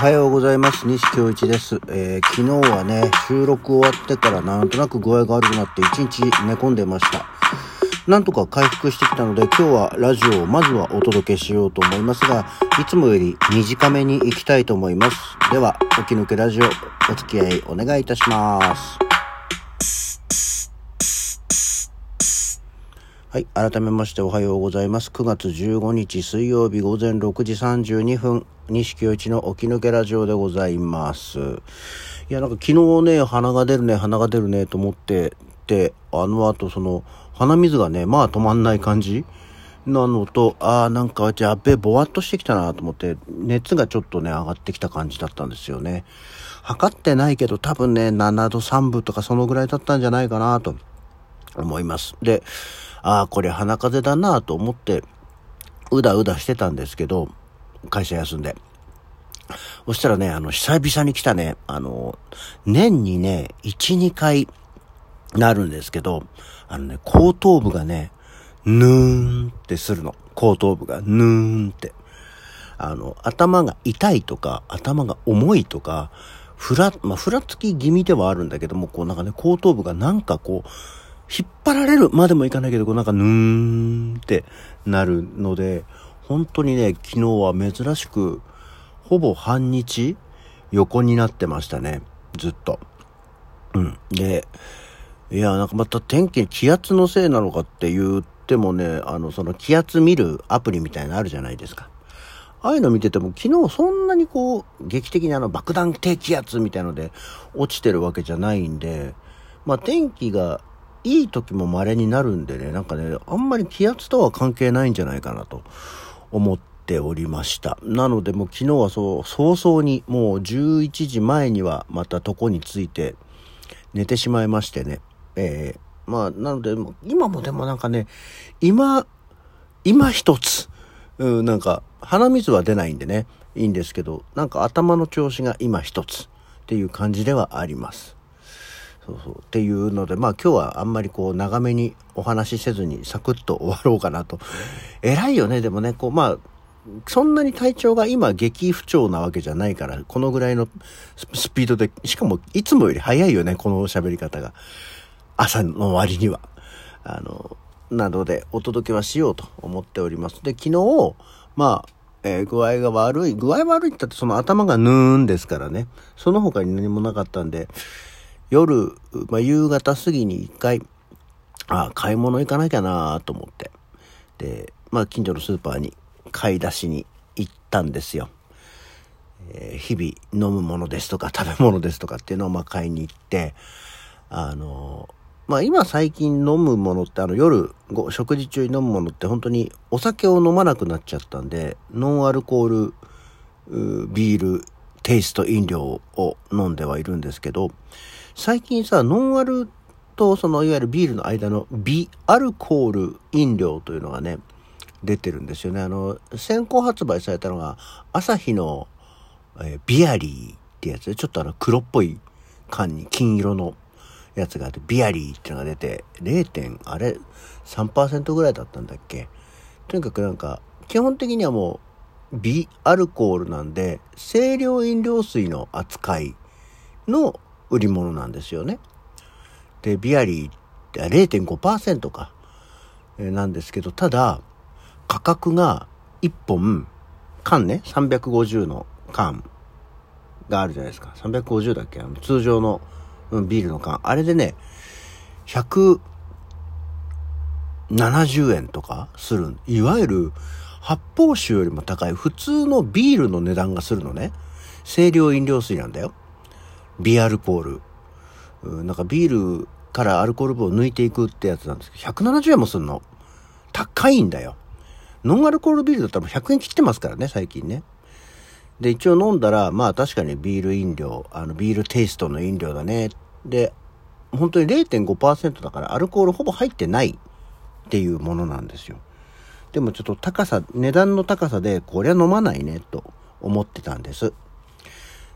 おはようございます。西京一です。えー、昨日はね、収録終わってからなんとなく具合が悪くなって一日寝込んでました。なんとか回復してきたので今日はラジオをまずはお届けしようと思いますが、いつもより短めに行きたいと思います。では、起き抜けラジオお付き合いお願いいたします。はい。改めましておはようございます。9月15日水曜日午前6時32分、西清一の起き抜けラジオでございます。いや、なんか昨日ね、鼻が出るね、鼻が出るね、と思ってて、あの後その、鼻水がね、まあ止まんない感じ？なのと、ああ、なんか、じゃあ、べ、ぼわっとしてきたなと思って、熱がちょっとね、上がってきた感じだったんですよね。測ってないけど、多分ね、7度3分とかそのぐらいだったんじゃないかなと思います。で、ああ、これ鼻風邪だなと思って、うだうだしてたんですけど、会社休んで。そしたらね、あの、久々に来たね、あの、年にね、1、2回なるんですけど、あのね、後頭部がね、ぬーんってするの。後頭部がぬーんって。あの、頭が痛いとか、頭が重いとか、ふら、まあ、ふらつき気味ではあるんだけども、こうなんかね、後頭部がなんかこう、引っ張られるまでもいかないけど、こうなんかぬーんってなるので、本当にね、昨日は珍しく、ほぼ半日横になってましたね。ずっと。うん。で、いや、なんかまた天気、気圧のせいなのかって言ってもね、あの、その気圧見るアプリみたいなのあるじゃないですか。ああいうの見てても昨日そんなにこう、劇的にあの爆弾低気圧みたいので落ちてるわけじゃないんで、まあ天気がいい時も稀になるんでね、なんかね、あんまり気圧とは関係ないんじゃないかなと思っておりました。なのでもう昨日はそう、早々にもう11時前にはまた床について寝てしまいましてね。えー、まあ、なので、今もでもなんかね、今、今一つ、うん、なんか鼻水は出ないんでね、いいんですけど、なんか頭の調子が今一つっていう感じではあります。そうそう。っていうのでまあ今日はあんまりこう長めにお話しせずにサクッと終わろうかなと。偉いよねでもねこうまあそんなに体調が今激不調なわけじゃないからこのぐらいのスピードでしかもいつもより早いよねこの喋り方が。朝の割には。あのなのでお届けはしようと思っております。で昨日まあえー、具合が悪い。具合悪いって言ったってその頭がぬーんですからね。その他に何もなかったんで、夜、まあ、夕方過ぎに一回、あ買い物行かなきゃなと思って。で、まあ、近所のスーパーに買い出しに行ったんですよ。えー、日々飲むものですとか 食べ物ですとかっていうのをまあ買いに行って、あのまあ今最近飲むものってあの夜ご食事中に飲むものって本当にお酒を飲まなくなっちゃったんで、ノンアルコールビールテイスト飲料を飲んではいるんですけど、最近さ、ノンアルとそのいわゆるビールの間のビアルコール飲料というのがね、出てるんですよね。あの、先行発売されたのが、朝日の、えー、ビアリーってやつで、ちょっとあの黒っぽい缶に金色のやつがあって、ビアリーってのが出て、0. あれ、3%ぐらいだったんだっけ？とにかくなんか、基本的にはもうう、ビアルコールなんで、清涼飲料水の扱いの売り物なんですよね。で、ビアリーって0.5%か、えなんですけど、ただ、価格が1本、缶ね、350の缶があるじゃないですか。350だっけ？あの通常の、うん、ビールの缶。あれでね、170円とかする。いわゆる発泡酒よりも高い普通のビールの値段がするのね。清涼飲料水なんだよ。ビアルコール。なんかビールからアルコール分を抜いていくってやつなんですけど、170円もすんの。高いんだよ。ノンアルコールビールだったらもう100円切ってますからね、最近ね。で、一応飲んだら、まあ確かにビール飲料、あの、ビールテイストの飲料だね。で、本当に0.5%だからアルコールほぼ入ってないっていうものなんですよ。でもちょっと高さ、値段の高さで、こりゃ飲まないね、と思ってたんです。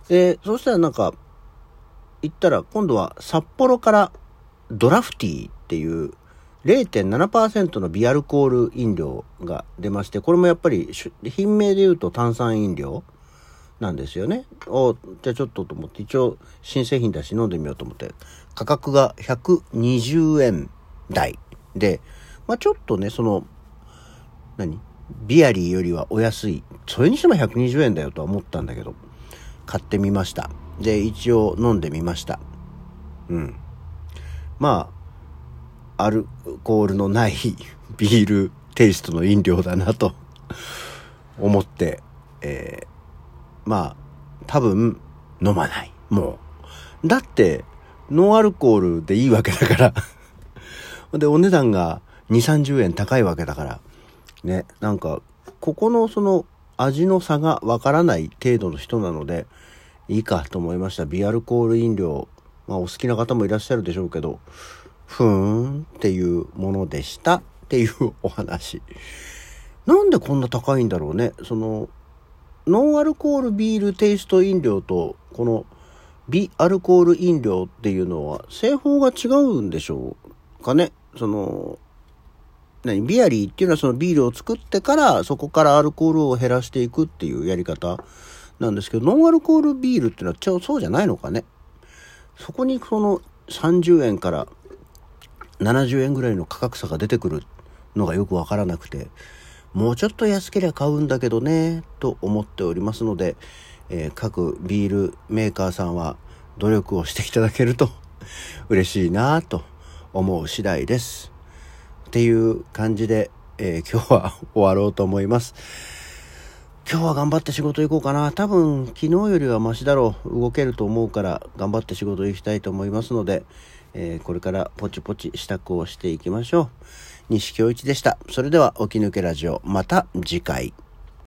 で、そしたらなんか、行ったら今度は札幌からドラフティーっていう0.7%のビアルコール飲料が出まして、これもやっぱり品名で言うと炭酸飲料なんですよね。おじゃあちょっとと思って、一応新製品だし飲んでみようと思って、価格が120円台で、まあちょっとね、その、何？ビアリーよりはお安い。それにしても120円だよとは思ったんだけど、買ってみました。で、一応飲んでみました。うん。まあ、アルコールのない ビールテイストの飲料だなと 思って、えー、まあ、多分飲まない。もう。だって、ノンアルコールでいいわけだから で、お値段が2、30円高いわけだから。ね、なんか、ここのその味の差がわからない程度の人なので、いいかと思いました。ビアルコール飲料。まあお好きな方もいらっしゃるでしょうけど、ふーんっていうものでしたっていうお話。なんでこんな高いんだろうね。その、ノンアルコールビールテイスト飲料と、このビアルコール飲料っていうのは製法が違うんでしょうかね。その、何ビアリーっていうのはそのビールを作ってからそこからアルコールを減らしていくっていうやり方なんですけど、ノンアルコールビールっていうのはちょそうじゃないのかね。そこにその30円から70円ぐらいの価格差が出てくるのがよくわからなくて、もうちょっと安ければ買うんだけどね、と思っておりますので、えー、各ビールメーカーさんは努力をしていただけると嬉しいなと思う次第です。っていう感じで、えー、今日は終わろうと思います。今日は頑張って仕事行こうかな。多分昨日よりはマシだろう。動けると思うから頑張って仕事行きたいと思いますので、えー、これからポチポチ支度をしていきましょう。西京一でした。それでは、起き抜けラジオ、また次回。